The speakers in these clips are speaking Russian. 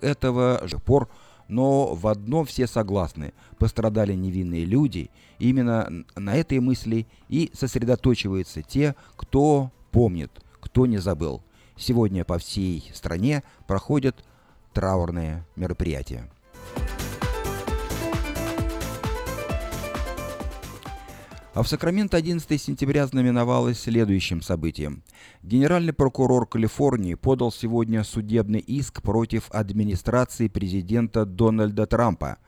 этого же пор, но в одном все согласны – пострадали невинные люди. Именно на этой мысли и сосредоточиваются те, кто помнит, кто не забыл. Сегодня по всей стране проходят траурные мероприятия. А в Сакраменто 11 сентября знаменовалось следующим событием. Генеральный прокурор Калифорнии подал сегодня судебный иск против администрации президента Дональда Трампа.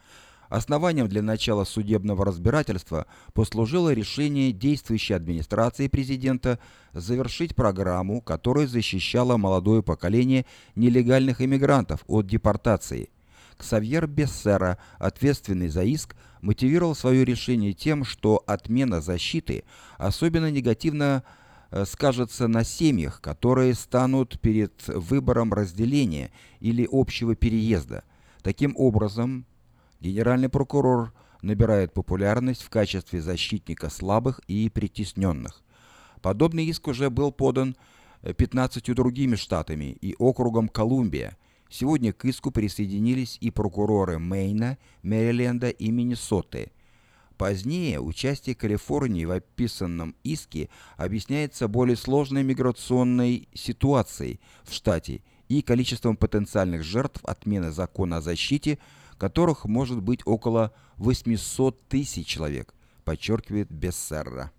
Основанием для начала судебного разбирательства послужило решение действующей администрации президента завершить программу, которая защищала молодое поколение нелегальных иммигрантов от депортации – Ксавьер Бессера, ответственный за иск, мотивировал свое решение тем, что отмена защиты особенно негативно э, скажется на семьях, которые станут перед выбором разделения или общего переезда. Таким образом, генеральный прокурор набирает популярность в качестве защитника слабых и притесненных. Подобный иск уже был подан 15 э, другими штатами и округом Колумбия – Сегодня к иску присоединились и прокуроры Мэйна, Мэриленда и Миннесоты. Позднее участие Калифорнии в описанном иске объясняется более сложной миграционной ситуацией в штате и количеством потенциальных жертв отмены закона о защите, которых может быть около 800 тысяч человек, подчеркивает Бессерра.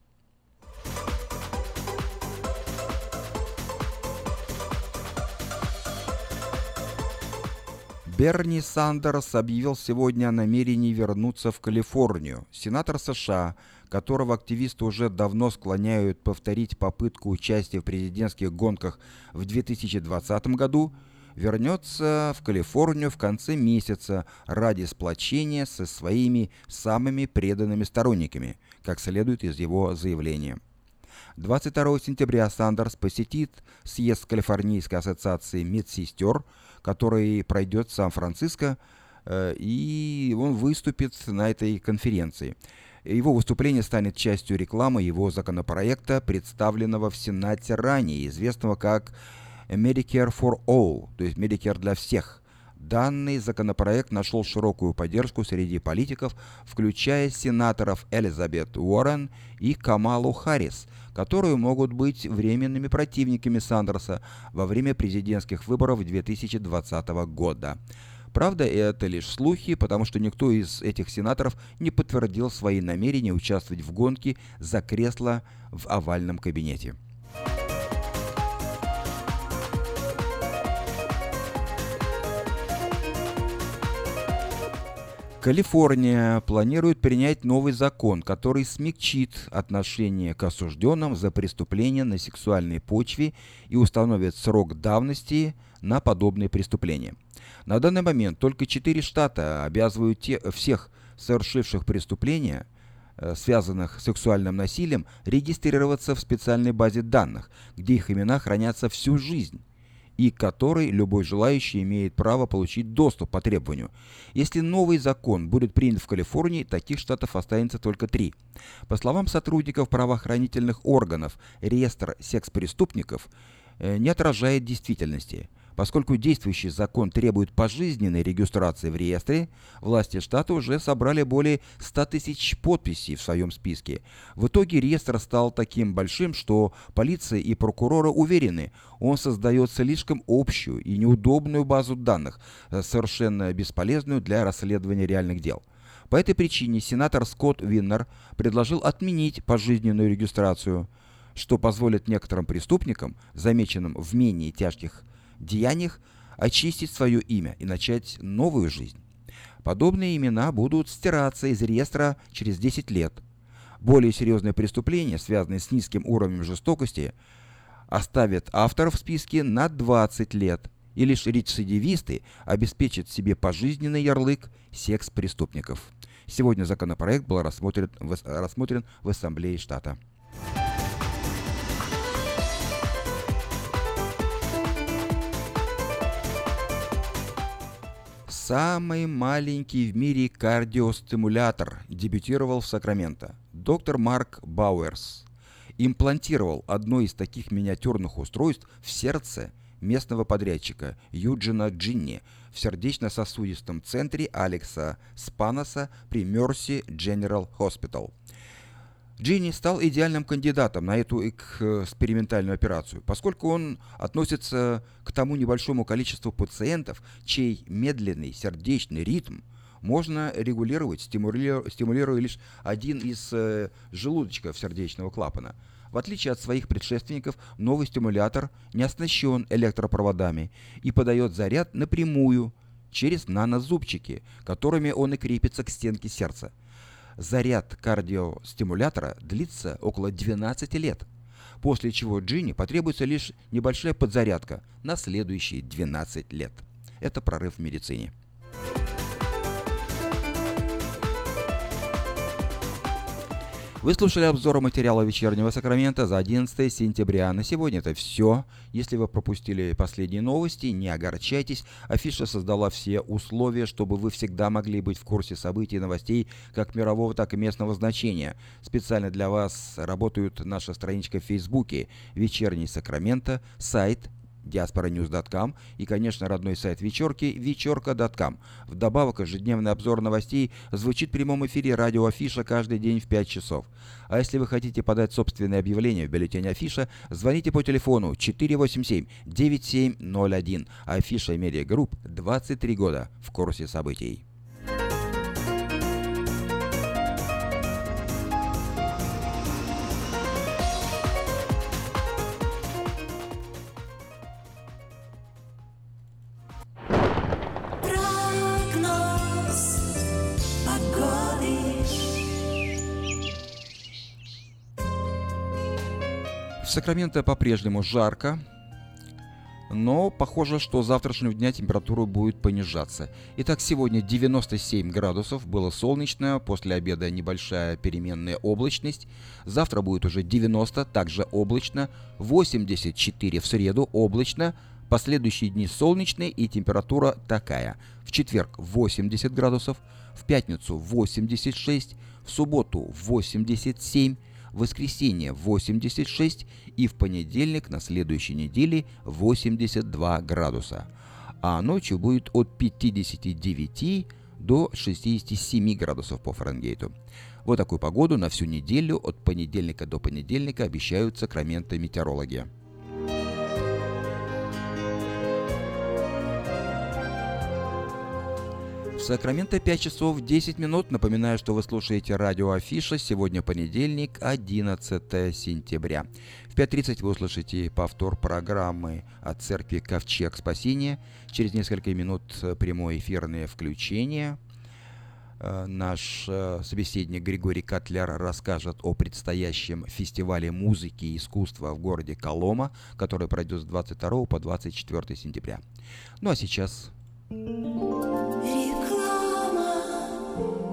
Берни Сандерс объявил сегодня о намерении вернуться в Калифорнию. Сенатор США, которого активисты уже давно склоняют повторить попытку участия в президентских гонках в 2020 году, вернется в Калифорнию в конце месяца ради сплочения со своими самыми преданными сторонниками, как следует из его заявления. 22 сентября Сандерс посетит съезд Калифорнийской ассоциации медсестер – который пройдет в Сан-Франциско, э, и он выступит на этой конференции. Его выступление станет частью рекламы его законопроекта, представленного в Сенате ранее, известного как Medicare for All, то есть Medicare для всех. Данный законопроект нашел широкую поддержку среди политиков, включая сенаторов Элизабет Уоррен и Камалу Харрис, которые могут быть временными противниками Сандерса во время президентских выборов 2020 года. Правда, это лишь слухи, потому что никто из этих сенаторов не подтвердил свои намерения участвовать в гонке за кресло в овальном кабинете. Калифорния планирует принять новый закон, который смягчит отношение к осужденным за преступления на сексуальной почве и установит срок давности на подобные преступления. На данный момент только четыре штата обязывают те, всех совершивших преступления, э, связанных с сексуальным насилием, регистрироваться в специальной базе данных, где их имена хранятся всю жизнь и к которой любой желающий имеет право получить доступ по требованию. Если новый закон будет принят в Калифорнии, таких штатов останется только три. По словам сотрудников правоохранительных органов, реестр секс-преступников э, не отражает действительности – Поскольку действующий закон требует пожизненной регистрации в реестре, власти штата уже собрали более 100 тысяч подписей в своем списке. В итоге реестр стал таким большим, что полиция и прокуроры уверены, он создает слишком общую и неудобную базу данных, э, совершенно бесполезную для расследования реальных дел. По этой причине сенатор Скотт Виннер предложил отменить пожизненную регистрацию, что позволит некоторым преступникам, замеченным в менее тяжких деяниях очистить свое имя и начать новую жизнь. Подобные имена будут стираться из реестра через 10 лет. Более серьезные преступления, связанные с низким уровнем жестокости, оставят авторов в списке на 20 лет, и лишь рецидивисты обеспечат себе пожизненный ярлык секс-преступников. Сегодня законопроект был рассмотрен рассмотрен в Ассамблее штата. Самый маленький в мире кардиостимулятор дебютировал в Сакраменто. Доктор Марк Бауэрс имплантировал одно из таких миниатюрных устройств в сердце местного подрядчика Юджина Джинни в сердечно-сосудистом центре Алекса Спаноса при Мерси General Hospital. Джинни стал идеальным кандидатом на эту экспериментальную операцию, поскольку он относится к тому небольшому количеству пациентов, чей медленный сердечный ритм можно регулировать, стимулируя, стимулируя лишь один из э, желудочков сердечного клапана – в отличие от своих предшественников, новый стимулятор не оснащен электропроводами и подает заряд напрямую через нанозубчики, которыми он и крепится к стенке сердца. Заряд кардиостимулятора длится около 12 лет, после чего Джинни потребуется лишь небольшая подзарядка на следующие 12 лет. Это прорыв в медицине. Вы слушали обзор материала вечернего Сакрамента за 11 сентября. На сегодня это все. Если вы пропустили последние новости, не огорчайтесь. Афиша создала все условия, чтобы вы всегда могли быть в курсе событий и новостей как мирового, так и местного значения. Специально для вас работают наша страничка в Фейсбуке «Вечерний Сакраменто», сайт diasporanews.com и, конечно, родной сайт вечерки вечерка.com. Вдобавок, ежедневный обзор новостей звучит в прямом эфире радио Афиша каждый день в 5 часов. А если вы хотите подать собственное объявление в бюллетень Афиша, звоните по телефону 487-9701. Афиша Медиа Групп 23 года в курсе событий. Сакраменто по-прежнему жарко, но похоже, что с завтрашнего дня температура будет понижаться. Итак, сегодня 97 градусов, было солнечно, после обеда небольшая переменная облачность. Завтра будет уже 90, также облачно, 84 в среду облачно, последующие дни солнечные и температура такая. В четверг 80 градусов, в пятницу 86, в субботу 87, в воскресенье 86 и в понедельник на следующей неделе 82 градуса. А ночью будет от 59 до 67 градусов по Фаренгейту. Вот такую погоду на всю неделю от понедельника до понедельника обещают сакраменты метеорологи. Сакраменто 5 часов 10 минут. Напоминаю, что вы слушаете радио Афиша. Сегодня понедельник, 11 сентября. В 5.30 вы услышите повтор программы от церкви Ковчег Спасения. Через несколько минут прямое эфирное включение. Э, наш э, собеседник Григорий Котлер расскажет о предстоящем фестивале музыки и искусства в городе Колома, который пройдет с 22 по 24 сентября. Ну а сейчас... Lord.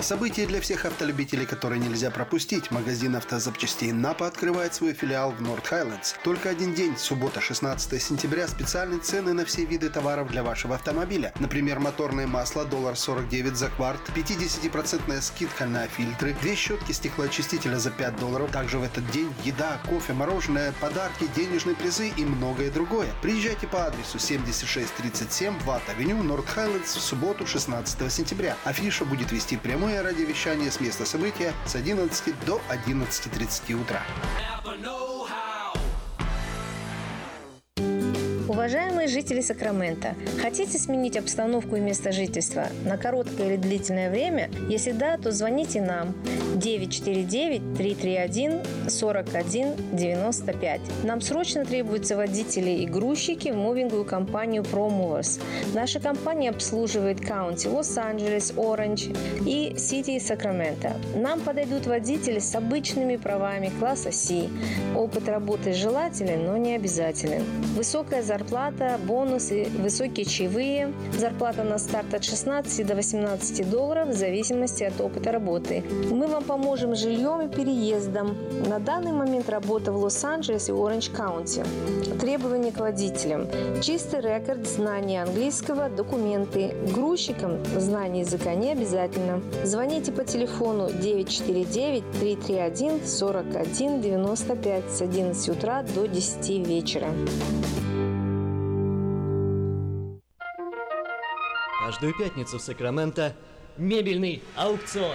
Событие для всех автолюбителей, которое нельзя пропустить. Магазин автозапчастей Напа открывает свой филиал в Норт Хайлендс. Только один день, суббота, 16 сентября, специальные цены на все виды товаров для вашего автомобиля. Например, моторное масло, доллар 49 за кварт, 50% скидка на фильтры, две щетки стеклоочистителя за 5 долларов. Также в этот день еда, кофе, мороженое, подарки, денежные призы и многое другое. Приезжайте по адресу 7637 Ватт-авеню, Норт Хайлендс в субботу, 16 сентября октября. Афиша будет вести прямое радиовещание с места события с 11 до 11.30 утра. Уважаемые жители Сакрамента, хотите сменить обстановку и место жительства на короткое или длительное время? Если да, то звоните нам 949-331-4195. Нам срочно требуются водители и грузчики в мувинговую компанию ProMovers. Наша компания обслуживает каунти Лос-Анджелес, Оранж и Сити Сакраменто. Нам подойдут водители с обычными правами класса C. Опыт работы желателен, но не обязателен. Высокая зарплата, бонусы, высокие чаевые. Зарплата на старт от 16 до 18 долларов в зависимости от опыта работы. Мы вам поможем жильем и переездом. На данный момент работа в Лос-Анджелесе и Оранж-Каунти. Требования к водителям. Чистый рекорд, знание английского, документы. Грузчикам знание языка не обязательно. Звоните по телефону 949-331-4195 с 11 утра до 10 вечера. Каждую пятницу в Сакраменто мебельный аукцион.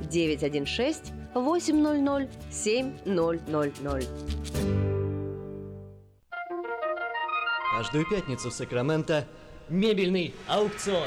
916 800 7000. Каждую пятницу в Сакраменто мебельный аукцион.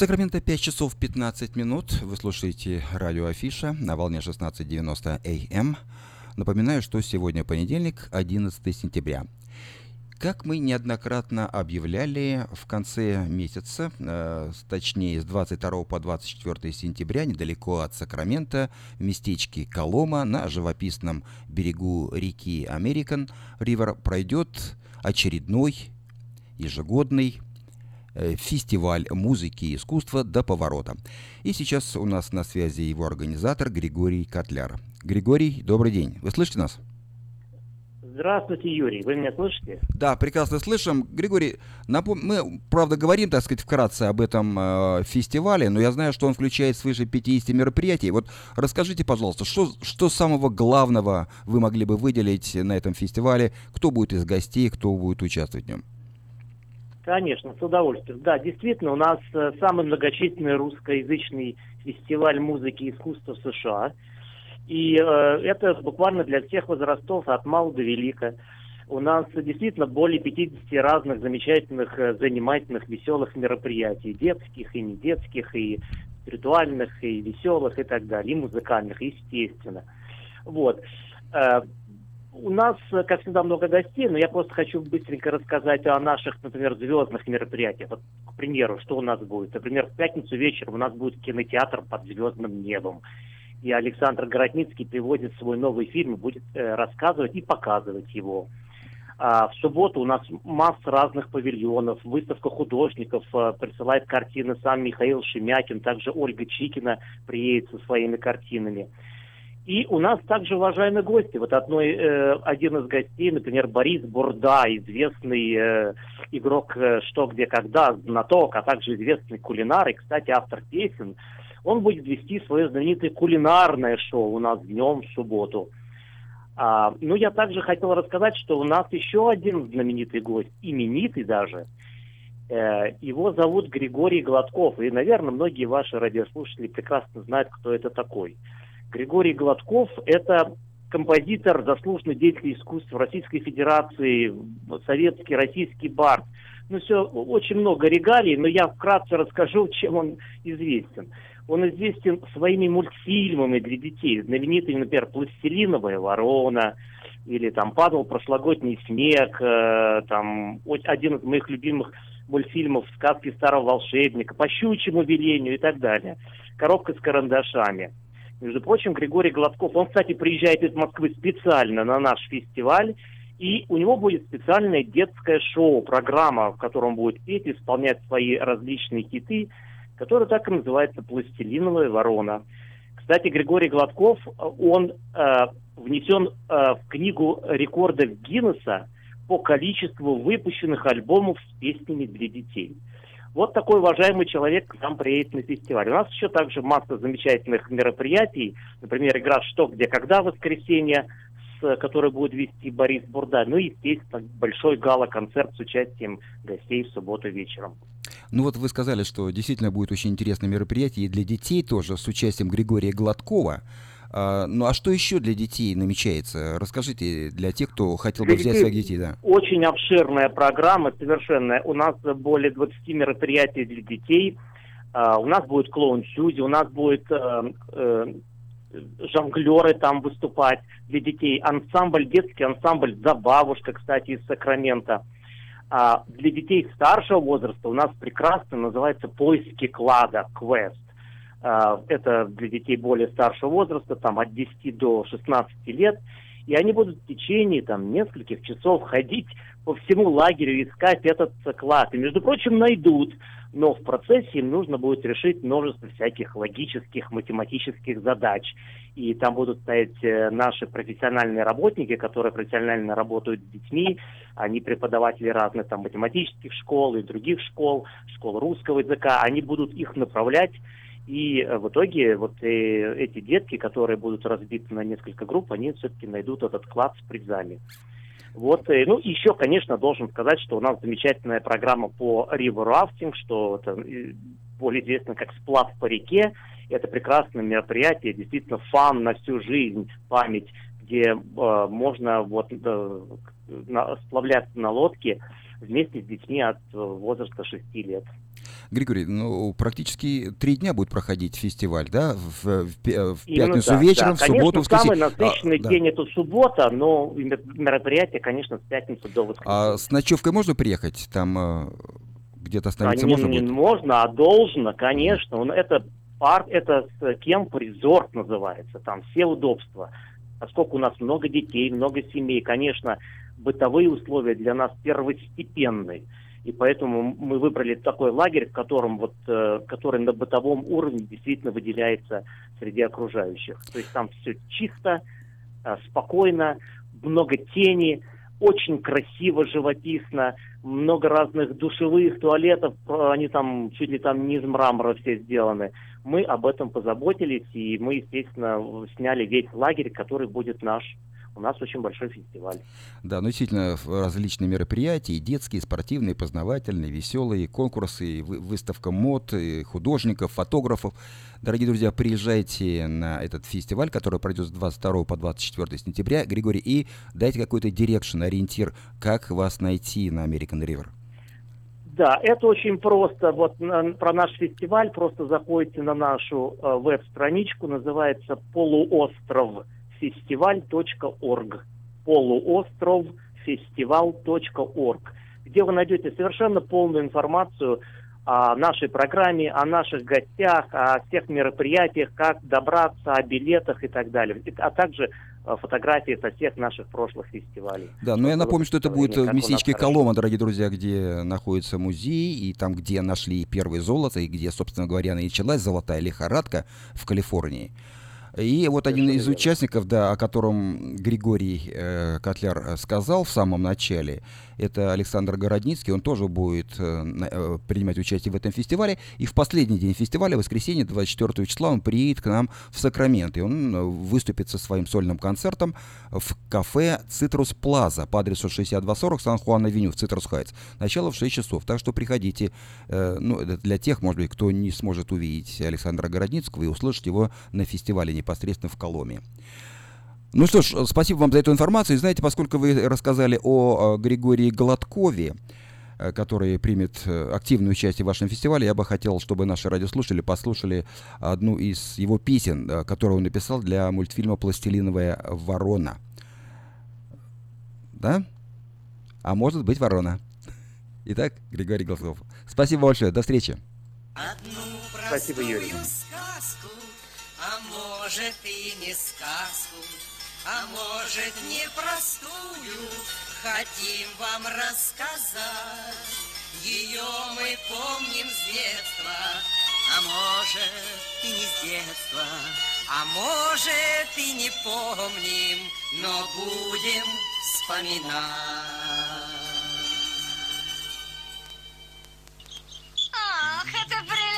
Сакраменто 5 часов 15 минут. Вы слушаете радио Афиша на волне 16.90 АМ. Напоминаю, что сегодня понедельник, 11 сентября. Как мы неоднократно объявляли, в конце месяца, э, точнее с 22 по 24 сентября, недалеко от Сакрамента, в местечке Колома на живописном берегу реки Американ Ривер пройдет очередной ежегодный фестиваль музыки и искусства до поворота. И сейчас у нас на связи его организатор Григорий Котляр. Григорий, добрый день. Вы слышите нас? Здравствуйте, Юрий. Вы меня слышите? Да, прекрасно слышим. Григорий, напом... мы, правда, говорим, так сказать, вкратце об этом э, фестивале, но я знаю, что он включает свыше 50 мероприятий. Вот расскажите, пожалуйста, что, что самого главного вы могли бы выделить на этом фестивале? Кто будет из гостей, кто будет участвовать в нем? Конечно, с удовольствием. Да, действительно, у нас э, самый многочисленный русскоязычный фестиваль музыки и искусства в США. И э, это буквально для всех возрастов, от мала до велика. У нас действительно более 50 разных замечательных, э, занимательных, веселых мероприятий. Детских и недетских, и ритуальных, и веселых, и так далее. И музыкальных, естественно. Вот. У нас, э, как всегда, много гостей, но я просто хочу быстренько рассказать о наших, например, звездных мероприятиях. Вот, к примеру, что у нас будет. Например, в пятницу вечером у нас будет кинотеатр под звездным небом. И Александр Городницкий приводит свой новый фильм, будет э, рассказывать и показывать его. А в субботу у нас масса разных павильонов, выставка художников, э, присылает картины сам Михаил Шемякин, также Ольга Чикина приедет со своими картинами. И у нас также уважаемые гости. Вот одной, э, один из гостей, например, Борис Бурда, известный э, игрок э, «Что, где, когда», знаток, а также известный кулинар и, кстати, автор песен. Он будет вести свое знаменитое кулинарное шоу у нас днем в субботу. А, ну, я также хотел рассказать, что у нас еще один знаменитый гость, именитый даже. Э, его зовут Григорий Гладков. И, наверное, многие ваши радиослушатели прекрасно знают, кто это такой – Григорий Гладков – это композитор, заслуженный деятель искусств Российской Федерации, советский, российский бард. Ну, все, очень много регалий, но я вкратце расскажу, чем он известен. Он известен своими мультфильмами для детей, знаменитыми, например, «Пластилиновая ворона», или там «Падал прошлогодний снег», э, там один из моих любимых мультфильмов «Сказки старого волшебника», «По щучьему велению» и так далее. «Коробка с карандашами». Между прочим, Григорий Гладков, он, кстати, приезжает из Москвы специально на наш фестиваль, и у него будет специальное детское шоу, программа, в котором он будет петь, исполнять свои различные хиты, которая так и называется «Пластилиновая ворона». Кстати, Григорий Гладков, он э, внесен э, в книгу рекордов Гиннесса по количеству выпущенных альбомов с песнями для детей – вот такой уважаемый человек к нам приедет на фестиваль. У нас еще также масса замечательных мероприятий. Например, игра «Что, где, когда» в воскресенье, с, который будет вести Борис Бурда. Ну и, естественно, большой гала-концерт с участием гостей в субботу вечером. Ну вот вы сказали, что действительно будет очень интересное мероприятие и для детей тоже с участием Григория Гладкова. А, ну а что еще для детей намечается? Расскажите для тех, кто хотел бы взять своих детей. Да. Очень обширная программа, совершенно. У нас более 20 мероприятий для детей. А, у нас будет клоун Сьюзи, у нас будет э, э, жонглеры там выступать для детей. Ансамбль, детский ансамбль «Забавушка», кстати, из Сакрамента. А для детей старшего возраста у нас прекрасно называется «Поиски клада», «Квест». А, это для детей более старшего возраста, там от 10 до 16 лет, и они будут в течение там нескольких часов ходить по всему лагерю, искать этот клад. И, между прочим, найдут, но в процессе им нужно будет решить множество всяких логических, математических задач. И там будут стоять э, наши профессиональные работники, которые профессионально работают с детьми, они преподаватели разных там математических школ и других школ, школ русского языка, они будут их направлять и э, в итоге вот э, эти детки, которые будут разбиты на несколько групп, они все-таки найдут этот клад с призами. Вот, э, ну, еще, конечно, должен сказать, что у нас замечательная программа по river rafting, что это более известно как сплав по реке. Это прекрасное мероприятие, действительно фан на всю жизнь, память, где э, можно вот э, на, сплавляться на лодке вместе с детьми от возраста 6 лет. Григорий, ну, практически три дня будет проходить фестиваль, да? В, в, в пятницу так, вечером, да. в субботу, конечно, в самый насыщенный а, день да. это суббота, но мероприятие, конечно, с пятницы до воскресенья. А с ночевкой можно приехать? Там э, где-то остановиться а, можно не, будет? Не можно, а должно, конечно. Он, это парк, это кемп резорт называется, там все удобства. Поскольку у нас много детей, много семей, конечно, бытовые условия для нас первостепенные. И поэтому мы выбрали такой лагерь, в котором вот, э, который на бытовом уровне действительно выделяется среди окружающих. То есть там все чисто, э, спокойно, много тени, очень красиво, живописно, много разных душевых туалетов, они там чуть ли там не из мрамора все сделаны. Мы об этом позаботились, и мы, естественно, сняли весь лагерь, который будет наш у нас очень большой фестиваль. Да, ну действительно, различные мероприятия, и детские, и спортивные, и познавательные, веселые, конкурсы, и выставка мод, и художников, фотографов. Дорогие друзья, приезжайте на этот фестиваль, который пройдет с 22 по 24 сентября. Григорий, и дайте какой-то direction, ориентир, как вас найти на American River. Да, это очень просто. Вот на, про наш фестиваль просто заходите на нашу э, веб-страничку, называется «Полуостров фестиваль .org. Полуостров фестиваль .org, где вы найдете совершенно полную информацию о нашей программе, о наших гостях, о всех мероприятиях, как добраться, о билетах и так далее. А также э, фотографии со всех наших прошлых фестивалей. Да, но я напомню, что это будет в местечке Колома, дорогие друзья, где находится музей, и там, где нашли первое золото, и где, собственно говоря, началась золотая лихорадка в Калифорнии. И вот один из участников, да, о котором Григорий э, Котляр э, сказал в самом начале, это Александр Городницкий, он тоже будет э, э, принимать участие в этом фестивале. И в последний день фестиваля, воскресенье, 24 числа, он приедет к нам в Сакраменто. И он э, выступит со своим сольным концертом в кафе «Цитрус Плаза» по адресу 6240 Сан-Хуан-Авеню в Цитрус Хайтс. Начало в 6 часов. Так что приходите. Ну, для тех, может быть, кто не сможет увидеть Александра Городницкого и услышать его на фестивале непосредственно в Коломе. Ну что ж, спасибо вам за эту информацию. И знаете, поскольку вы рассказали о Григории Гладкове, э, который примет э, активное участие в вашем фестивале, я бы хотел, чтобы наши радиослушатели послушали одну из его песен, э, которую он написал для мультфильма «Пластилиновая ворона». Да? А может быть ворона. Итак, Григорий Гладков. Спасибо большое. До встречи. Спасибо, Юрий. Сказку, а может и не сказку, а может непростую, хотим вам рассказать. Ее мы помним с детства, а может и не с детства, а может и не помним, но будем вспоминать. Ах, это прелестно,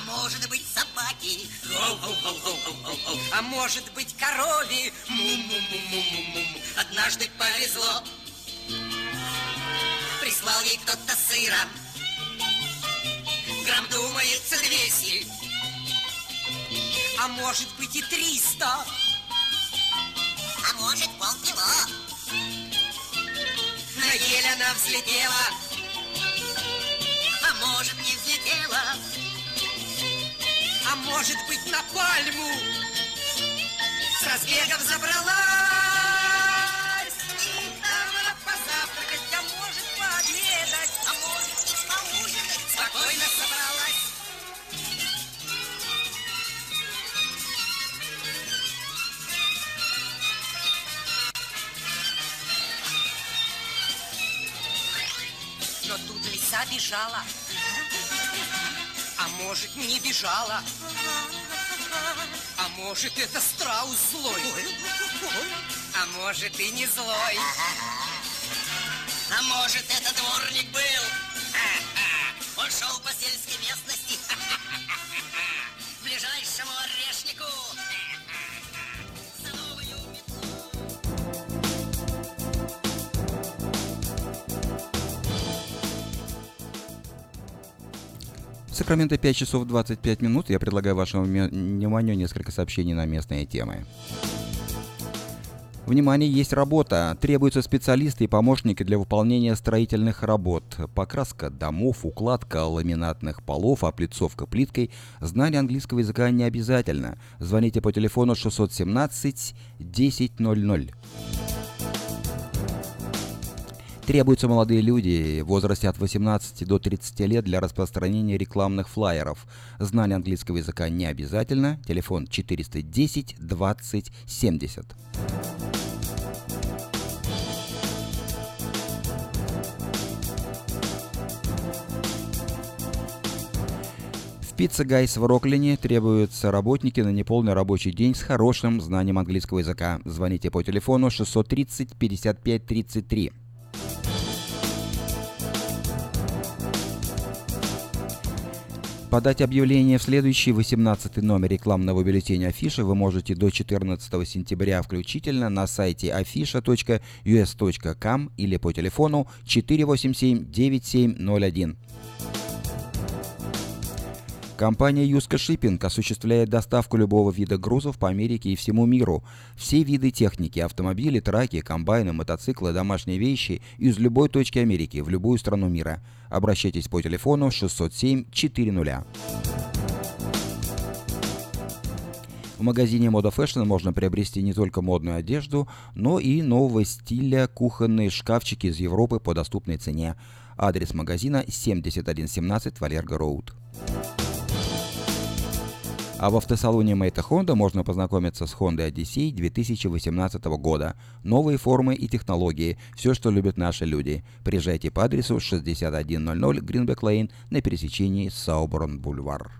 а может быть собаки, а может быть му-му-му-му-му-му. Однажды повезло, прислал ей кто-то сыра, грамм думается двести, а может быть и триста, а может полкило. На ель она взлетела, а может не взлетела, а может быть на пальму с разбегом забралась. И она позавтракать, а может пообедать, а может и поужинать. Спокойно собралась. Но тут лиса бежала, может не бежала, а может это страус злой, а может и не злой, а может это дворник был, он шел по Сакраменто 5 часов 25 минут. Я предлагаю вашему вниманию несколько сообщений на местные темы. Внимание, есть работа. Требуются специалисты и помощники для выполнения строительных работ. Покраска домов, укладка ламинатных полов, облицовка плиткой. Знание английского языка не обязательно. Звоните по телефону 617 1000. Требуются молодые люди в возрасте от 18 до 30 лет для распространения рекламных флаеров. Знание английского языка не обязательно. Телефон 410 20 70. В Пицца Гайс в Роклине требуются работники на неполный рабочий день с хорошим знанием английского языка. Звоните по телефону 630 55 33. Подать объявление в следующий 18 номер рекламного бюллетеня Афиша вы можете до 14 сентября включительно на сайте afisha.us.com или по телефону 487-9701. Компания Юска Шиппинг осуществляет доставку любого вида грузов по Америке и всему миру. Все виды техники, автомобили, траки, комбайны, мотоциклы, домашние вещи из любой точки Америки в любую страну мира. Обращайтесь по телефону 607 400. В магазине Moda Fashion можно приобрести не только модную одежду, но и нового стиля кухонные шкафчики из Европы по доступной цене. Адрес магазина 7117 Валерго Роуд. А в автосалоне Мэйта Honda можно познакомиться с Honda Odyssey 2018 года. Новые формы и технологии. Все, что любят наши люди. Приезжайте по адресу 6100 Greenback Lane на пересечении Сауборн Бульвар.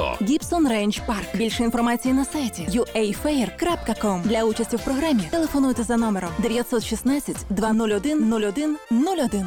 Гібсон Рейндж Парк. Більше інформації на сайті uafair.com. Для участі в програмі телефонуйте за номером 916 201 01 01.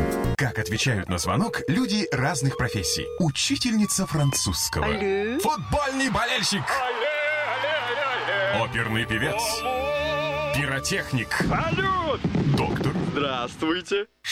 Как отвечают на звонок люди разных профессий. Учительница французского. Алле. Футбольный болельщик. Оперный певец. Пиротехник. Салют! Доктор. Здравствуйте!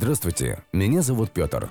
Здравствуйте, меня зовут Петр.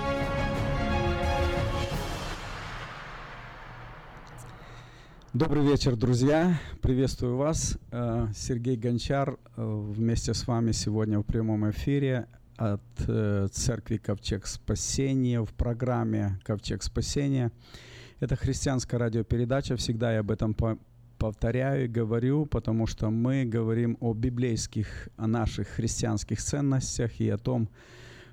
Добрый вечер, друзья. Приветствую вас. Э, Сергей Гончар э, вместе с вами сегодня в прямом эфире от э, Церкви Ковчег Спасения в программе Ковчег Спасения. Это христианская радиопередача, всегда я об этом по повторяю и говорю, потому что мы говорим о библейских, о наших христианских ценностях и о том,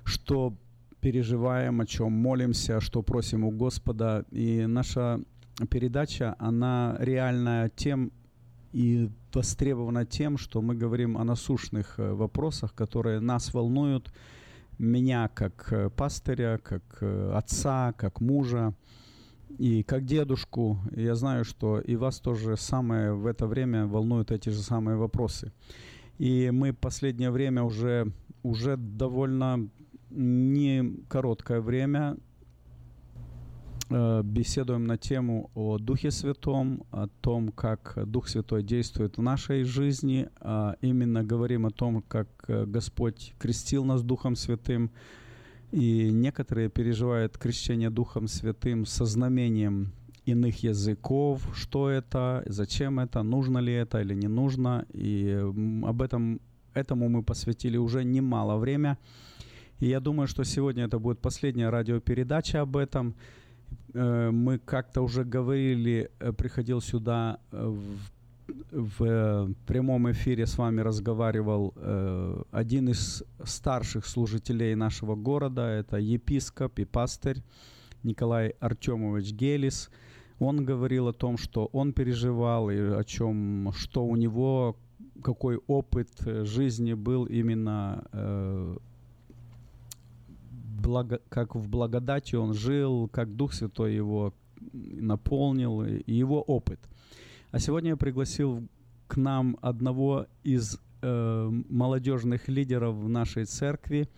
что переживаем, о чем молимся, что просим у Господа. И наша передача, она реальная тем и востребована тем, что мы говорим о насущных э, вопросах, которые нас волнуют, меня как э, пастыря, как э, отца, как мужа и как дедушку. Я знаю, что и вас тоже самое в это время волнуют эти же самые вопросы. И мы последнее время уже, уже довольно не короткое время беседуем на тему о Духе Святом, о том, как Дух Святой действует в нашей жизни. А именно говорим о том, как э, Господь крестил нас Духом Святым. И некоторые переживают крещение Духом Святым со знамением иных языков, что это, зачем это, нужно ли это или не нужно. И об этом этому мы посвятили уже немало времени. И я думаю, что сегодня это будет последняя радиопередача об этом. Э, мы как-то уже говорили, э, приходил сюда э, в, в прямом эфире с вами разговаривал один из старших служителей нашего города, это епископ и пастырь Николай Артемович Гелис. Он говорил о том, что он переживал и о чем, что у него, какой опыт жизни был именно благо, как в благодати он жил, как Дух Святой его наполнил, и его опыт. А сегодня я пригласил к нам одного из э, молодежных лидеров в нашей церкви,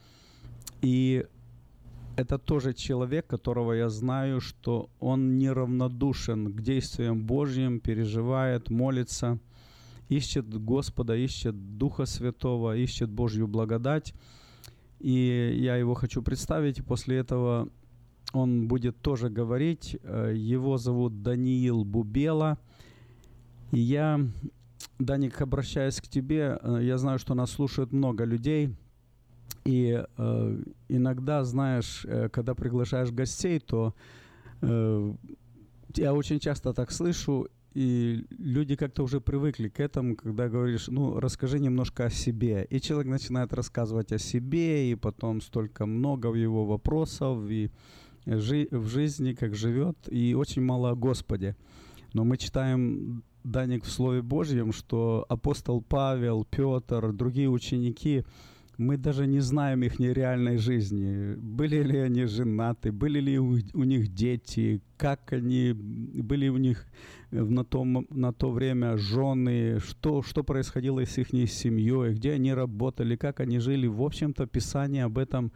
и это тоже человек, которого я знаю, что он неравнодушен к действиям Божьим, переживает, молится, ищет Господа, ищет Духа Святого, ищет Божью благодать. И я его хочу представить. После этого он будет тоже говорить. Э, его зовут Даниил Бубела. И я, Даник, обращаясь к тебе, э, я знаю, что нас слушает много людей. И э, иногда, знаешь, э, когда приглашаешь гостей, то э, я очень часто так слышу, и люди как-то уже привыкли к этому, когда говоришь, ну, расскажи немножко о себе. И человек начинает рассказывать о себе, и потом столько много его вопросов, и жи- в жизни, как живет, и очень мало о Господе. Но мы читаем, Даник, в Слове Божьем, что апостол Павел, Петр, другие ученики – мы даже не знаем их нереальной жизни. Были ли они женаты, были ли у, у них дети, как они, были у них на, том, на то время жены, что, что происходило с их семьей, где они работали, как они жили. В общем-то, Писание об этом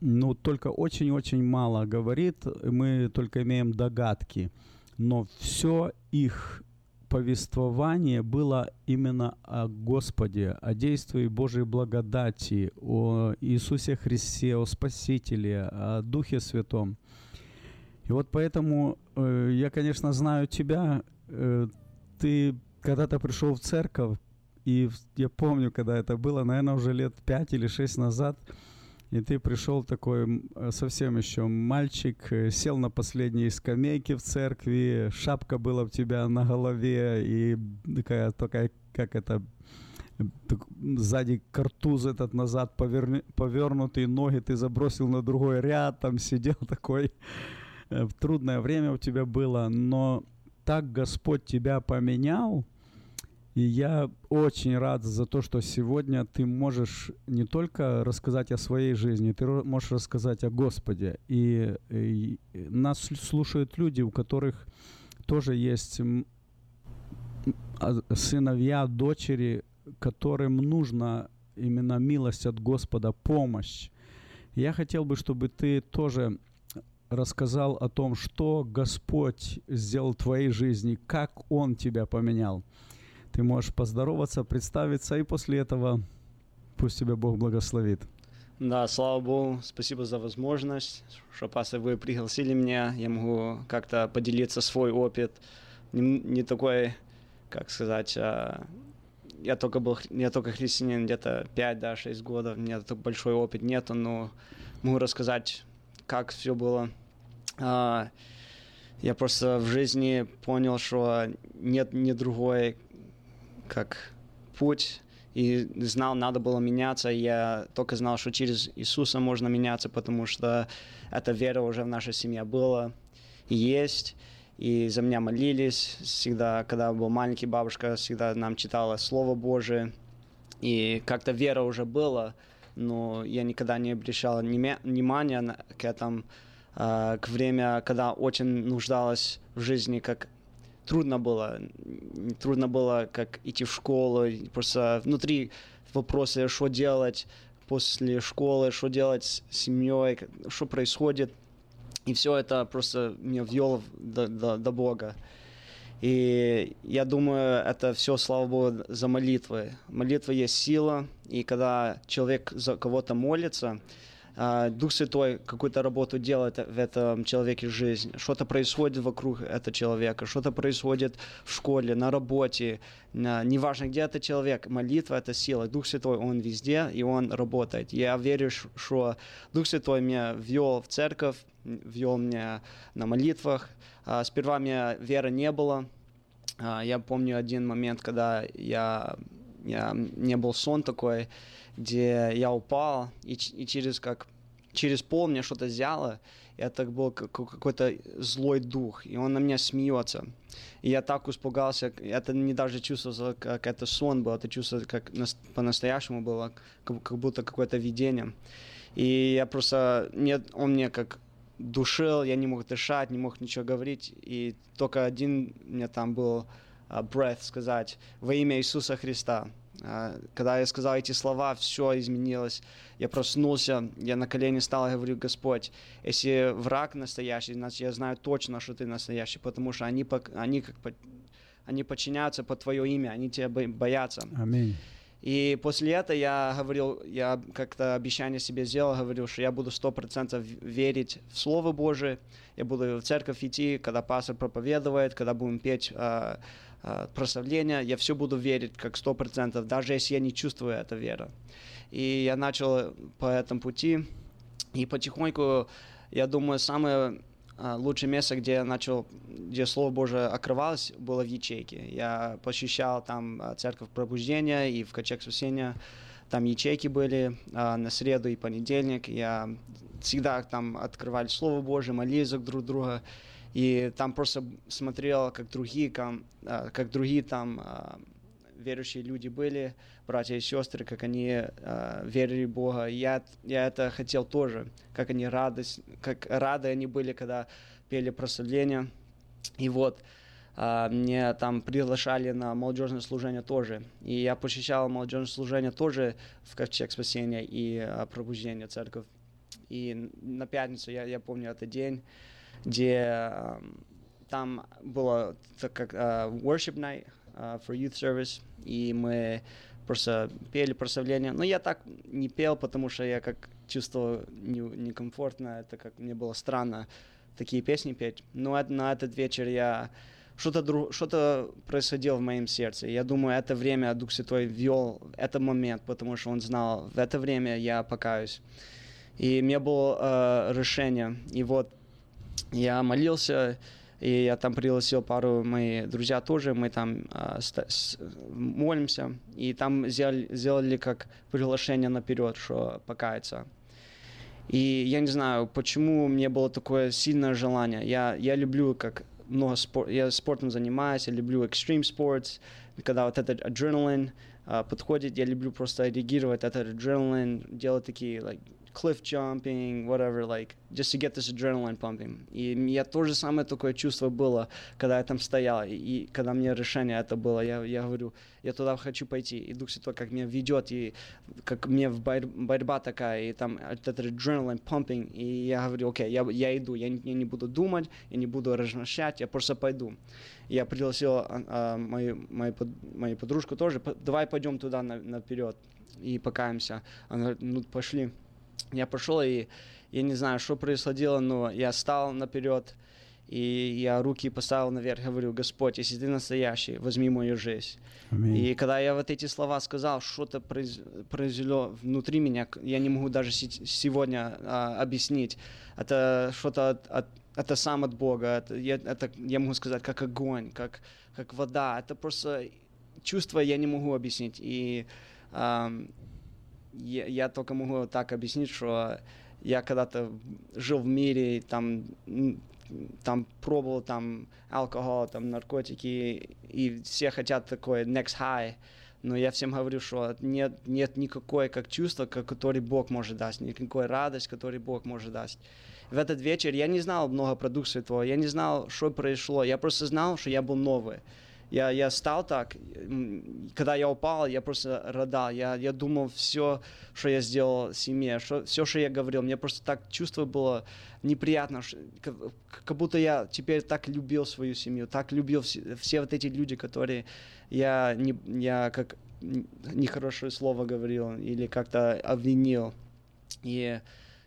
ну, только очень-очень мало говорит, мы только имеем догадки. Но все их повествование было именно о Господе, о действии Божьей благодати, о Иисусе Христе, о Спасителе, о Духе Святом. И вот поэтому э, я, конечно, знаю тебя. Э, ты когда-то пришел в церковь, и я помню, когда это было, наверное, уже лет пять или шесть назад – и ты пришел такой э, совсем еще мальчик, э, сел на последней скамейке в церкви, шапка была у тебя на голове, и такая, такая как это, сзади картуз этот назад поверни, повернутые ноги ты забросил на другой ряд, там сидел такой. Э, трудное время у тебя было, но так Господь тебя поменял, и я очень рад за то, что сегодня ты можешь не только рассказать о своей жизни, ты можешь рассказать о Господе. И, и нас слушают люди, у которых тоже есть а, сыновья, дочери, которым нужна именно милость от Господа, помощь. Я хотел бы, чтобы ты тоже рассказал о том, что Господь сделал в твоей жизни, как Он тебя поменял. Ты можешь поздороваться, представиться, и после этого пусть тебя Бог благословит. Да, слава Богу, спасибо за возможность, что, пастор, вы пригласили меня, я могу как-то поделиться свой опыт, не, не такой, как сказать, а, я только был, я только христианин где-то 5, да, 6 года, у меня такой большой опыт нету, но могу рассказать, как все было. А, я просто в жизни понял, что нет ни другой, как путь, и знал, надо было меняться. Я только знал, что через Иисуса можно меняться, потому что эта вера уже в нашей семье была и есть. И за меня молились всегда, когда был маленький, бабушка всегда нам читала Слово Божие. И как-то вера уже была, но я никогда не обращал внимания к этому, а, к время, когда очень нуждалась в жизни, как трудно было. Трудно было, как идти в школу, просто внутри вопросы, что делать после школы, что делать с семьей, что происходит. И все это просто меня ввело до, до, до Бога. И я думаю, это все, слава Богу, за молитвы. Молитва есть сила, и когда человек за кого-то молится, а, Дух Святой какую-то работу делает в этом человеке жизнь. Что-то происходит вокруг этого человека, что-то происходит в школе, на работе. на- Неважно, где это человек, молитва – это сила. Дух Святой, Он везде, и Он работает. Я верю, что Дух Святой меня ввел в церковь, ввел меня на молитвах. А, Сперва у меня веры не было. А, Я помню один момент, когда я, я, не был сон такой, где я упал, и, и через как через пол мне что-то взяло, и это был как- какой-то злой дух, и он на меня смеется. И я так испугался, это не даже чувствовал, как это сон был, это чувство как нас- по-настоящему было, как, будто какое-то видение. И я просто, нет, он мне как душил, я не мог дышать, не мог ничего говорить, и только один меня там был breath сказать во имя Иисуса Христа. А, Когда я сказал эти слова, все изменилось. Я проснулся, я на колени стал и говорю, Господь, если враг настоящий, значит, я знаю точно, что ты настоящий, потому что они, они, как, по- они подчиняются под твое имя, они тебя бо- боятся. Аминь. И после этого я говорил, я как-то обещание себе сделал, говорил, что я буду сто процентов верить в Слово Божие, я буду в церковь идти, когда пастор проповедует, когда будем петь а, прославление, я все буду верить как сто процентов, даже если я не чувствую эту веру. И я начал по этому пути, и потихоньку, я думаю, самое а, лучшее место, где я начал, где Слово Божие открывалось, было в ячейке. Я посещал там церковь пробуждения и в качек спасения. Там ячейки были а, на среду и понедельник. Я всегда там открывали Слово Божие, молились друг друга. И там просто смотрел, как другие, а, как другие там верующие люди были, братья и сестры, как они а, верили в Бога. Я, я это хотел тоже, как они радость, как рады они были, когда пели прославление. И вот а, мне там приглашали на молодежное служение тоже. И я посещал молодежное служение тоже в Ковчег Спасения и Пробуждение Церковь. И на пятницу, я, я помню этот день, где а, там было так как а, worship night а, for youth service, и мы просто пели прославление. Но я так не пел, потому что я как чувствовал не- некомфортно, это как мне было странно такие песни петь. Но на этот вечер я что-то дру- что-то происходило в моем сердце. Я думаю, это время Дух Святой ввел этот момент, потому что Он знал, в это время я покаюсь. И у меня было э, решение. И вот я молился, и я там пригласил пару моих друзья тоже, мы там ста- с- молимся, и там сделали, сделали как приглашение наперед, что покаяться. И я не знаю, почему мне было такое сильное желание. Я, я люблю как много спор, я спортом занимаюсь, я люблю extreme sports, когда вот этот адреналин а, подходит, я люблю просто реагировать этот адреналин, делать такие like cliff jumping, whatever, like just to get this adrenaline pumping. И я то же самое такое чувство было, когда я там стоял, и, когда мне решение это было, я, я говорю, я туда хочу пойти, и Дух Святой как меня ведет, и как мне борь- борьба такая, и там этот adrenaline pumping, и я говорю, окей, я, я иду, я, я не буду думать, я не буду размышлять, я просто пойду. Я пригласил а, а, мою, мою, мою подружку тоже, «П- давай пойдем туда на- наперед и покаемся. Она говорит, ну пошли. Я пошел, и я не знаю, что происходило, но я стал наперед, и я руки поставил наверх, говорю, Господь, если ты настоящий, возьми мою жизнь. Аминь. И когда я вот эти слова сказал, что-то произ- произвело внутри меня, я не могу даже се- сегодня а, объяснить. Это что-то от, от это сам от Бога, это я, это, я могу сказать, как огонь, как, как вода. Это просто чувство я не могу объяснить. И эм, я, я только могу так объяснить, что я когда-то жил в мире, там, там пробовал там алкоголь, там наркотики, и все хотят такой next high. Но я всем говорю, что нет, нет никакой как чувства, как, который Бог может дать, никакой радость, который Бог может дать. В этот вечер я не знал много продукции твоего, я не знал, что произошло, я просто знал, что я был новый. Я, я стал так, когда я упал, я просто рыдал, я, я думал все, что я сделал семье, что, все, что я говорил, мне просто так чувство было неприятно, ш- как, как будто я теперь так любил свою семью, так любил все, все вот эти люди, которые я, не, я как нехорошее слово говорил или как-то обвинил. И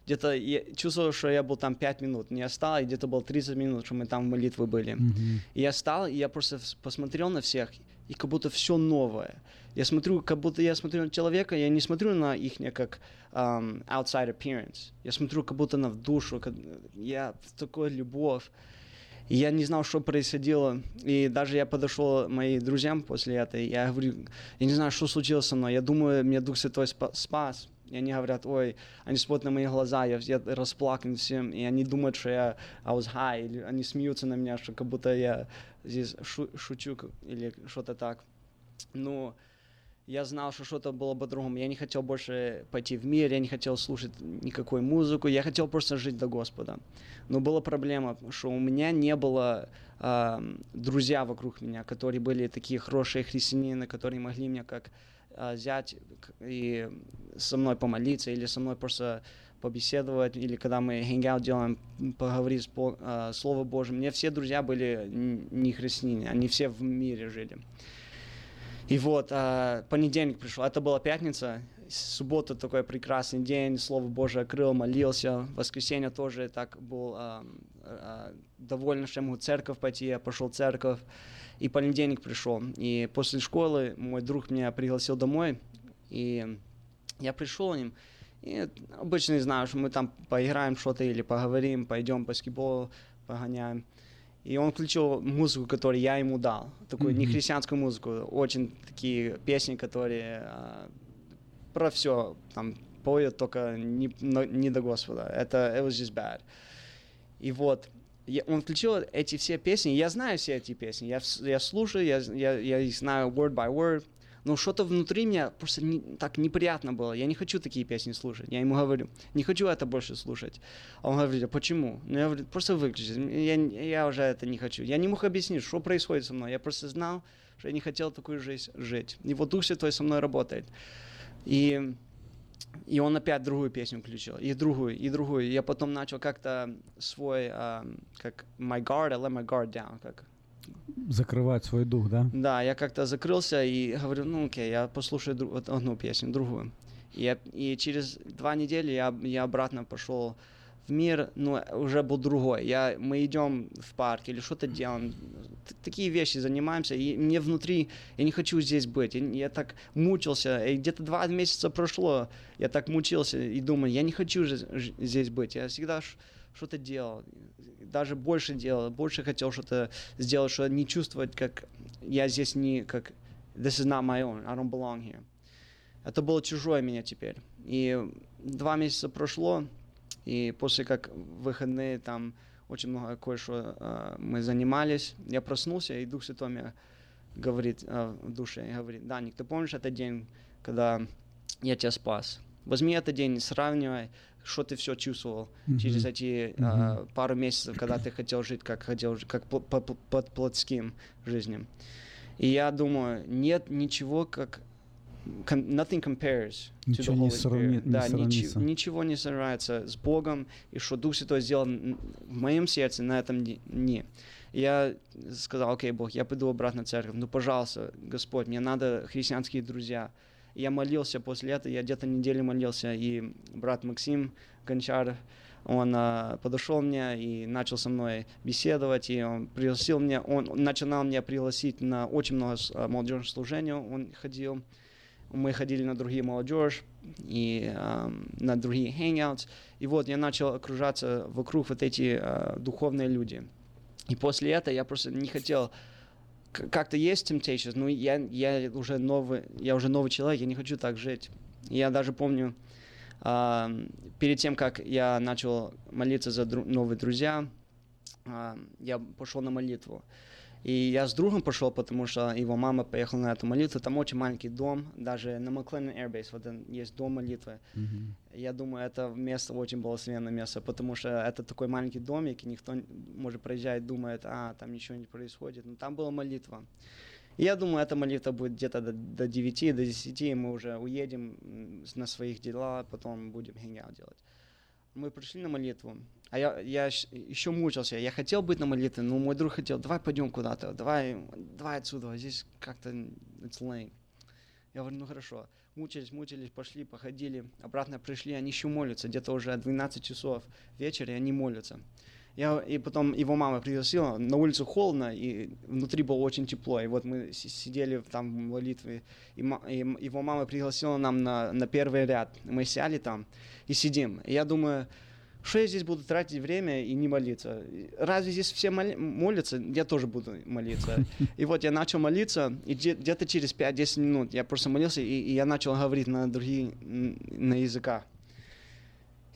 где-то я чувствовал, что я был там 5 минут. Не стал, и где-то было 30 минут, что мы там в молитве были. Мгм. И я стал, и я просто посмотрел на всех, и как будто все новое. Я смотрю, как будто я смотрю на человека, я не смотрю на их как um, outside appearance. Я смотрю как будто на душу, как- я такой любовь. И я не знал, что происходило. И даже я подошел моим друзьям после этого, я говорю, я не знаю, что случилось со мной. Я думаю, меня Дух Святой спа- спас. И они говорят, ой, они смотрят на мои глаза, я, я расплакан всем, и они думают, что я I was high, или они смеются на меня, что как будто я здесь шу- шучу или что-то так. Ну, я знал, что что-то было по-другому. Я не хотел больше пойти в мир, я не хотел слушать никакой музыку, я хотел просто жить до Господа. Но была проблема, что у меня не было а, друзья вокруг меня, которые были такие хорошие христианины, которые могли мне как взять к- и со мной помолиться или со мной просто побеседовать, или когда мы hangout делаем, поговорить с Бо- а, Слово Божьим. Мне все друзья были не христиане, они все в мире жили. И вот, а, понедельник пришел, это была пятница, суббота такой прекрасный день, Слово Божие открыл, молился, воскресенье тоже так был а, а, доволен, что я могу в церковь пойти, я пошел в церковь, и понедельник пришел, и после школы мой друг меня пригласил домой, и я пришел к ним, и обычно не знаю, что мы там поиграем что-то или поговорим, пойдем баскетбол погоняем. И он включил музыку, которую я ему дал. Такую Мгм. нехристианскую музыку. Очень такие песни, которые а, про все там поют, только не, но- не до Господа. Это it was just bad. И вот, я- он включил эти все песни. Я знаю все эти песни. Я, я слушаю, я, я, я их знаю word by word. Но что-то внутри меня просто не- так неприятно было. Я не хочу такие песни слушать. Я ему говорю, не хочу это больше слушать. А он говорит, а почему? Ну, я говорю, просто выключи. Я, я уже это не хочу. Я не мог объяснить, что происходит со мной. Я просто знал, что я не хотел такую жизнь жить. Вот Дух Святой со мной работает. И, и он опять другую песню включил, и другую, и другую. Я потом начал как-то свой, а, как my guard, I let my guard down, как Закрывать свой дух, да? да, я как-то закрылся и говорю, ну окей, я послушаю дру- вот одну песню, другую. И, я- и через два недели я, я обратно пошел в мир, но уже был другой. Я, мы идем в парк или что-то делаем, т- такие вещи занимаемся, и мне внутри, я не хочу здесь быть. Я, я так мучился, и где-то два месяца прошло, я так мучился и думаю, я не хочу ж- здесь быть. Я всегда ш- что-то делал, даже больше делал, больше хотел что-то сделать, что не чувствовать, как я здесь не, как this is not my own, I don't belong here. Это было чужое меня теперь. И два месяца прошло, и после как выходные там очень много кое-что э, мы занимались, я проснулся, и Дух Святой мне говорит э, в душе, говорит, Даник, ты помнишь этот день, когда я тебя спас? Возьми этот день, сравнивай, что ты все чувствовал Мгм. через эти э, Мгм. пару месяцев, когда ты хотел жить, как хотел, как по- по- под плотским жизнью. И я думаю, нет ничего, как com- nothing compares to Ничего the не Holy сравни- Spirit. да, сравнится. ничего не сравнится с Богом, и что Дух Святой сделал в моем сердце на этом дне- Я сказал, окей, Бог, я пойду обратно в церковь, ну, пожалуйста, Господь, мне надо христианские друзья. Я молился после этого, я где-то неделю молился, и брат Максим Гончар, он а, подошел мне и начал со мной беседовать, и он пригласил меня, он начинал меня пригласить на очень много а, молодежных служений, он ходил, мы ходили на другие молодежь и э, на другие hangouts. И вот я начал окружаться вокруг вот эти э, духовные люди. И после этого я просто не хотел как-то есть temptations, но я, я уже новый, я уже новый человек, я не хочу так жить. Я даже помню, а, перед тем, как я начал молиться за дру- новые друзья, а, я пошел на молитву. И я с другом пошел, потому что его мама поехала на эту молитву. Там очень маленький дом, даже на McLennan Airbase вот есть дом молитвы. Я думаю, это место очень благословенное место, потому что это такой маленький домик, и никто, может, проезжает, думает, а, там ничего не происходит. Но там была молитва. И я думаю, эта молитва будет где-то до, до 9, до 10, и мы уже уедем на своих дела, потом будем hangout делать. Мы пришли на молитву, а я, я еще мучился, я хотел быть на молитве, но мой друг хотел, давай пойдем куда-то, давай, давай отсюда, здесь как-то it's lame. Я говорю, ну хорошо. Мучились, мучились, пошли, походили, обратно пришли, они еще молятся, где-то уже 12 часов вечера, и они молятся. Я, и потом его мама пригласила, на улице холодно, и внутри было очень тепло. И вот мы сидели там в молитве, и, и его мама пригласила нам на, на первый ряд. Мы сели там и сидим. И я думаю, что я здесь буду тратить время и не молиться? Разве здесь все моли- молятся? Я тоже буду молиться. И вот я начал молиться, и где- где-то через 5-10 минут я просто молился, и, и я начал говорить на другие, на языках.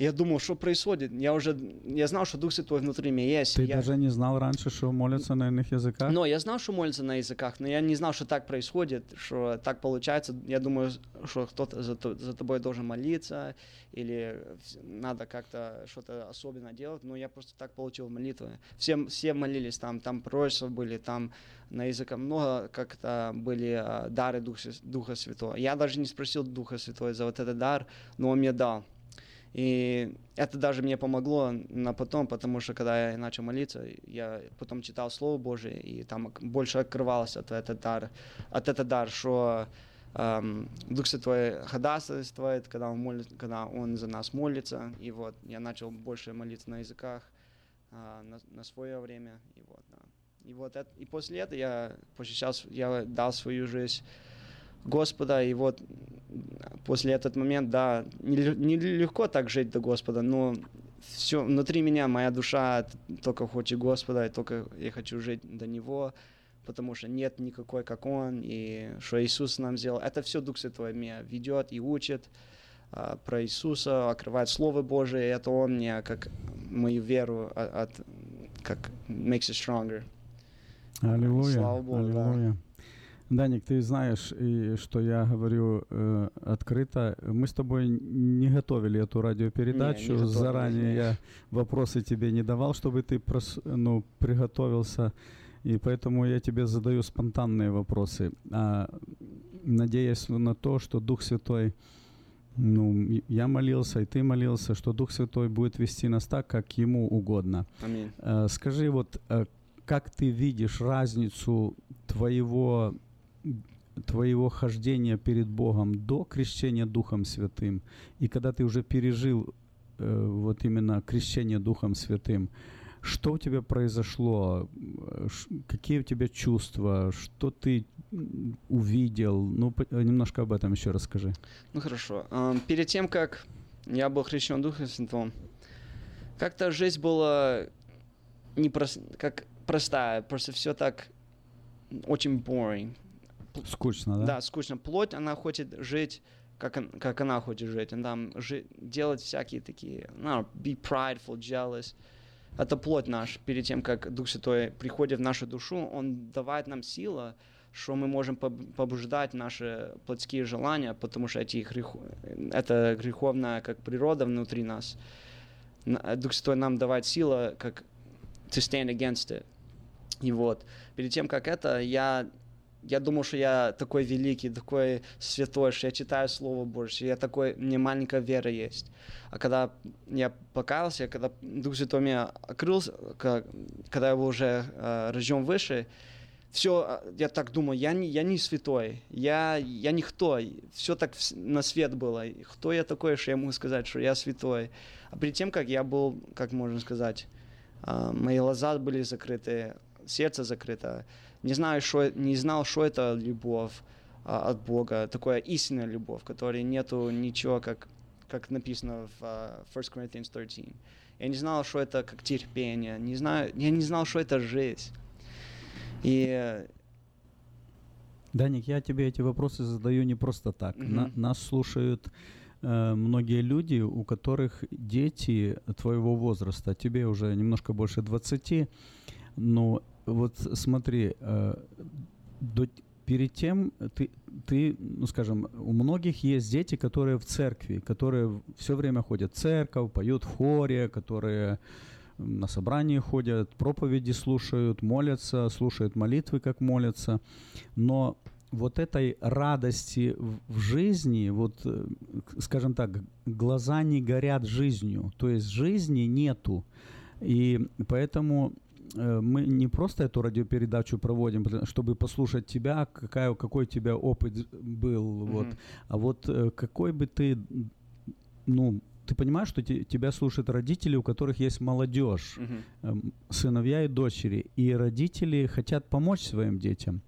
Я думал, что происходит. Я уже, я знал, что Дух Святой внутри меня есть. Ты я... даже не знал раньше, что молятся на иных языках? Но я знал, что молятся на языках, но я не знал, что так происходит, что так получается. Я думаю, что кто-то за, за тобой должен молиться, или надо как-то что-то особенно делать, но я просто так получил молитвы. Все, все молились там, там пророчества были, там на языках много как-то были а, дары Духа, Духа Святого. Я даже не спросил Духа Святого за вот этот дар, но он мне дал. И это даже мне помогло на потом, потому что когда я начал молиться, я потом читал Слово Божие, и там больше открывалось от этот дар, от этот дар, что эм, Дух Святой ходатайствует, когда он, молит, когда он за нас молится, и вот я начал больше молиться на языках а, на, на свое время, и вот, да. И вот это, и после этого я посещал, с- я дал свою жизнь Господа, и вот после этот момент, да, неле- нелегко так жить до Господа, но все внутри меня, моя душа только хочет Господа, и только я хочу жить до Него, потому что нет никакой, как Он, и что Иисус нам сделал. Это все Дух Святой меня ведет и учит а, про Иисуса, открывает Слово Божие, и это Он мне, как мою веру, а- от, как makes it stronger. Аллилуйя. Слава Богу, да. Даник, ты знаешь, и что я говорю э, открыто. Мы с тобой не готовили эту радиопередачу. Не, не готовили, Заранее не. я вопросы тебе не давал, чтобы ты прос- ну, приготовился. И поэтому я тебе задаю спонтанные вопросы, а, надеясь на то, что Дух Святой, ну, я молился, и ты молился, что Дух Святой будет вести нас так, как Ему угодно. Аминь. Э, Скажи, вот э, как ты видишь разницу твоего твоего хождения перед Богом до крещения Духом Святым и когда ты уже пережил э, вот именно крещение Духом Святым, что у тебя произошло, Э, какие у тебя чувства, что ты увидел, ну немножко об этом еще расскажи. Ну хорошо. Перед тем, как я был хрещен Духом Святым, как-то жизнь была не прос- как простая, просто все так очень boring. Скучно, да? Да, скучно. Плоть, она хочет жить, как, он- как она хочет жить. Она там жи- делать всякие такие, ну, be prideful, jealous. Это плоть наш. Перед тем, как Дух Святой приходит в нашу душу, Он давает нам силу, что мы можем поб- побуждать наши плотские желания, потому что эти грех... это греховная как природа внутри нас. На- Дух Святой нам давать силу, как to stand against it. И вот, перед тем, как это, я, я думал, что я такой великий, такой святой, что я читаю Слово Божье, я такой, мне маленькая вера есть. А когда я покаялся, когда Дух Святой меня открылся, когда я был уже э, рожден выше, все, я так думаю, я не, я не святой, я, я никто, все так на свет было. Кто я такой, что я могу сказать, что я святой? А перед тем, как я был, как можно сказать, а, мои глаза были закрыты, сердце закрыто. Не знаю, что, не знал, что это любовь. а, от Бога, такая истинная любовь, которой нету ничего, как, как написано в uh, 1 Corinthians 13. Я не знал, что это как терпение, не знаю, я не знал, что это жизнь. И Даник, я тебе эти вопросы задаю не просто так. Мгм. На- нас слушают э, многие люди, у которых дети твоего возраста, тебе уже немножко больше 20, но вот смотри, э, до- перед тем ты, ты, ну скажем, у многих есть дети, которые в церкви, которые все время ходят в церковь, поют в хоре, которые на собрании ходят, проповеди слушают, молятся, слушают молитвы, как молятся. Но вот этой радости в- жизни, вот, э, скажем так, глаза не горят жизнью, то есть жизни нету. И поэтому мы не просто эту радиопередачу проводим, чтобы послушать тебя, какая, какой у тебя опыт был, вот, Мгм. а вот э, какой бы ты, ну, ты понимаешь, что те- тебя слушают родители, у которых есть молодежь, эм, сыновья и дочери, и родители хотят помочь своим детям.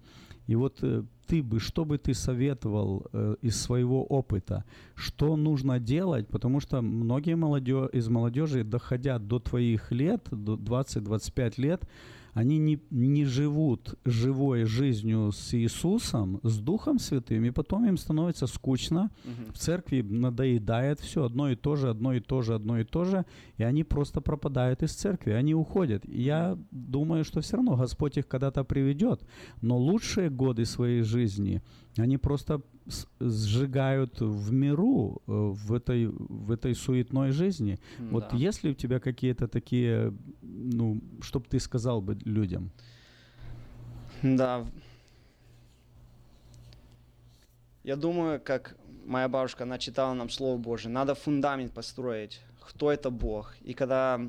И вот э, ты бы, что бы ты советовал э, из своего опыта, что нужно делать, потому что многие молодё- из молодежи, доходя до твоих лет, до 20-25 лет, они не, не живут живой жизнью с Иисусом, с Духом Святым, и потом им становится скучно, Мгм. в церкви надоедает все одно и то же, одно и то же, одно и то же, и они просто пропадают из церкви, они уходят. И я думаю, что все равно Господь их когда-то приведет, но лучшие годы своей жизни они просто сжигают в миру, э, в этой, в этой суетной жизни. Вот Да. есть ли у тебя какие-то такие, ну, чтобы ты сказал бы людям? Да. Я думаю, как моя бабушка, она читала нам Слово Божие, надо фундамент построить, кто это Бог. И когда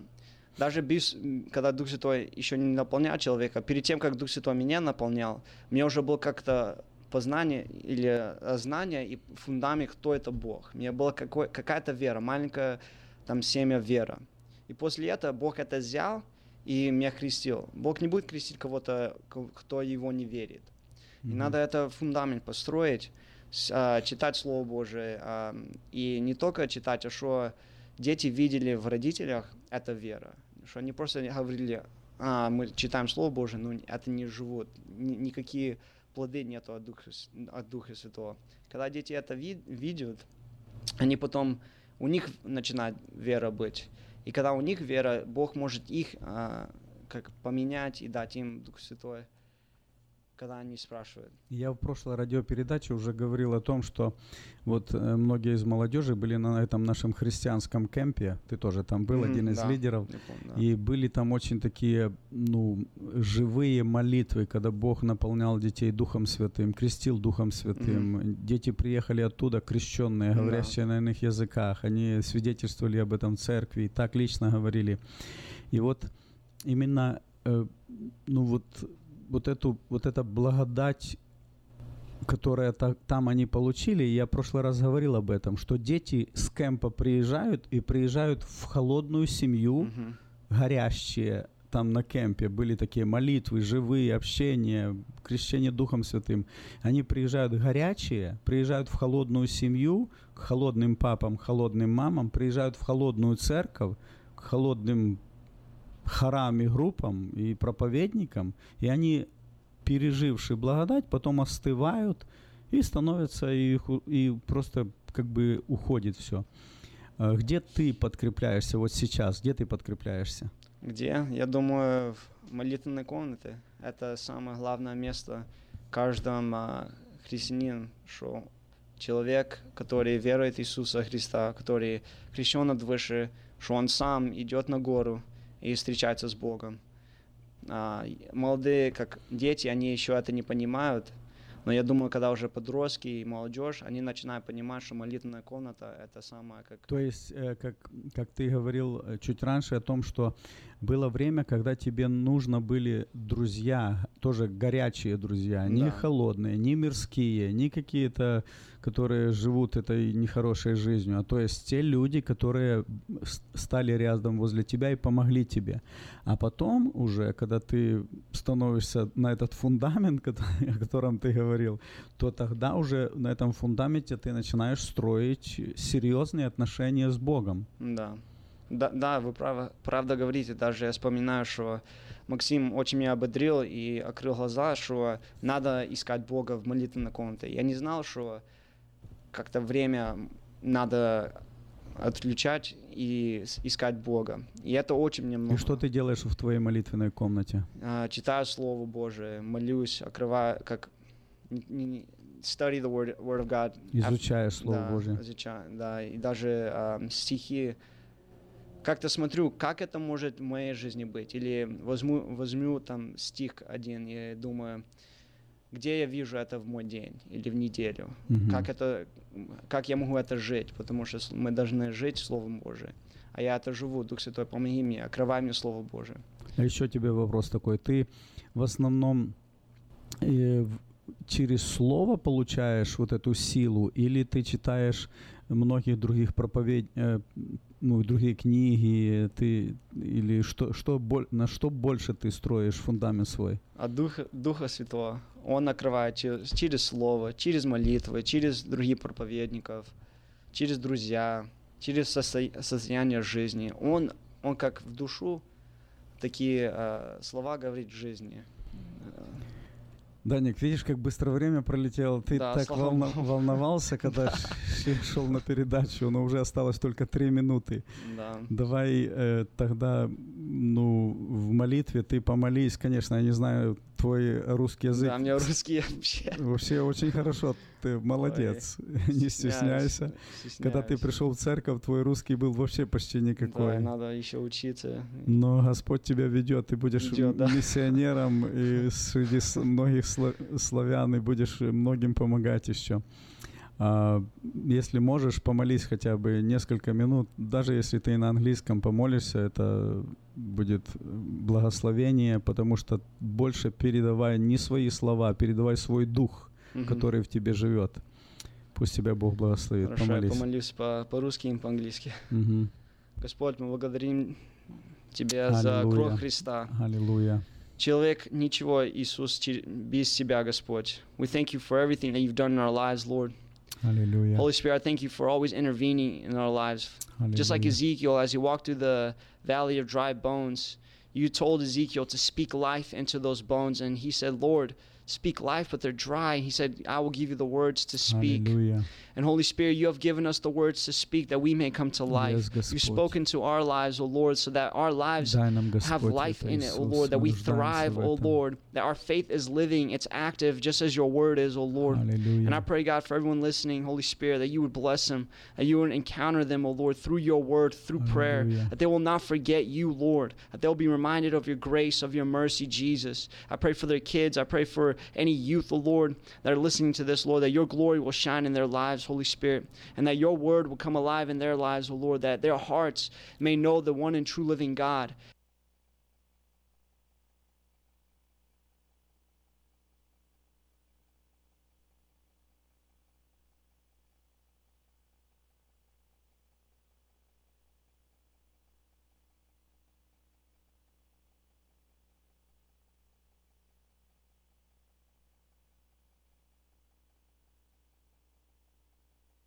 даже без, когда Дух Святой еще не наполнял человека, перед тем, как Дух Святой меня наполнял, мне уже было как-то познание или э, знание и фундамент, кто это Бог. У меня была какой, какая-то вера, маленькая там семя вера. И после этого Бог это взял и меня крестил. Бог не будет крестить кого-то, ко- кто его не верит. И Мгм. надо это фундамент построить, а, читать Слово Божие. а, и не только читать, а что дети видели в родителях, это вера. Что они просто говорили, а, мы читаем Слово Божие, но это не живут. Ни- никакие плоды нету от Духа, от Духа Святого. Когда дети это ви- видят, они потом, у них начинает вера быть. И когда у них вера, Бог может их а, как поменять и дать им Дух Святой, когда они спрашивают. Я в прошлой радиопередаче уже говорил о том, что вот э, многие из молодежи были на этом нашем христианском кемпе. Ты тоже там был, Мгм, один из да, лидеров. помню, да. И были там очень такие, ну, живые молитвы, когда Бог наполнял детей Духом Святым, крестил Духом Святым. Дети приехали оттуда, крещенные, говорящие на иных языках. Они свидетельствовали об этом в церкви и так лично говорили. И вот именно, э, ну вот, вот эту, вот эта благодать которое та- там они получили, я в прошлый раз говорил об этом, что дети с кемпа приезжают и приезжают в холодную семью, горящие там на кемпе, были такие молитвы, живые, общения, крещение Духом Святым. Они приезжают горячие, приезжают в холодную семью, к холодным папам, холодным мамам, приезжают в холодную церковь, к холодным хорам и группам и проповедникам, и они пережившие благодать, потом остывают и становятся, и, и просто как бы уходит все. Где ты подкрепляешься вот сейчас? Где ты подкрепляешься? Где? Я думаю, в молитвенной комнате. Это самое главное место каждом а, христианин, что человек, который верует в Иисуса Христа, который крещен от выше, что он сам идет на гору и встречается с Богом. А, молодые, как дети, они еще это не понимают, но я думаю, когда уже подростки и молодежь, они начинают понимать, что молитвенная комната это самое как То есть, э, как, как ты говорил э, чуть раньше о том, что было время, когда тебе нужно были друзья, тоже горячие друзья, не Да. холодные, не мирские, не какие-то, которые живут этой нехорошей жизнью, а то есть те люди, которые стали рядом возле тебя и помогли тебе. А потом уже, когда ты становишься на этот фундамент, который- о котором ты говорил, то тогда уже на этом фундаменте ты начинаешь строить серьезные отношения с Богом. Да. Да, да, вы право, правда говорите. Даже я вспоминаю, что Максим очень меня ободрил и открыл глаза, что надо искать Бога в молитвенной комнате. Я не знал, что как-то время надо отключать и искать Бога. И это очень мне много. И что ты делаешь в твоей молитвенной комнате? А, читаю Слово Божие, молюсь, открываю, как study the word, word of God. Изучаешь Слово да, Божие. изучаю, да, и даже ам, стихи. Как-то смотрю, как это может в моей жизни быть. Или возьму, возьму там стих один и думаю, где я вижу это в мой день или в неделю. Мгм. Как, это, как я могу это жить, потому что мы должны жить Словом Божиим. А я это живу, Дух Святой, помоги мне, открывай мне Слово Божие. А еще тебе вопрос такой. Ты в основном э, через слово получаешь вот эту силу, или ты читаешь многих других проповедь, э, ну, другие книги, ты или что, что на что больше ты строишь фундамент свой? от Духа, Духа Святого. Он накрывает через, через Слово, через молитвы, через других проповедников, через друзья, через состо- состояние жизни. Он, он как в душу такие э, слова говорит в жизни. Даник, видишь, как быстро время пролетело. Ты Да, так слава волна- волновался, когда шел на передачу, но уже осталось только три минуты. Да. Давай э, тогда, ну, в молитве ты помолись, конечно, я не знаю твой русский язык. Да, у меня русский вообще. Вообще очень хорошо, ты молодец, не стесняйся. Когда ты пришел в церковь, твой русский был вообще почти никакой. Да, надо еще учиться. Но Господь тебя ведет, ты будешь Ведет, да. миссионером и среди многих славян, и будешь многим помогать еще. А, если можешь, помолись хотя бы несколько минут, даже если ты на английском помолишься, это будет благословение, потому что больше передавай не свои слова, передавай свой дух, Мгм. который в тебе живет. Пусть тебя Бог благословит. Хорошо, Помолись. я помолюсь по- по-русски и по-английски. Мгм. Господь, мы благодарим Тебя за Аллилуйя. кровь Христа. Аллилуйя. Человек ничего, Иисус, без Тебя, Господь. We thank you for everything that you've done in our lives, Lord. Hallelujah. Holy Spirit, I thank you for always intervening in our lives. Hallelujah. Just like Ezekiel, as he walked through the valley of dry bones, you told Ezekiel to speak life into those bones. And he said, Lord, speak life, but they're dry. He said, I will give you the words to speak. Hallelujah. And Holy Spirit, you have given us the words to speak that we may come to life. Yes, You've spoken to our lives, O Lord, so that our lives have life in it, O Lord, that we thrive, O Lord, that our faith is living, it's active, just as your word is, O Lord. Hallelujah. And I pray, God, for everyone listening, Holy Spirit, that you would bless them, that you would encounter them, O Lord, through your word, through Hallelujah. prayer, that they will not forget you, Lord, that they'll be reminded of your grace, of your mercy, Jesus. I pray for their kids. I pray for any youth, O Lord, that are listening to this, Lord, that your glory will shine in their lives, Holy Spirit, and that your word will come alive in their lives, O Lord, that their hearts may know the one and true living God,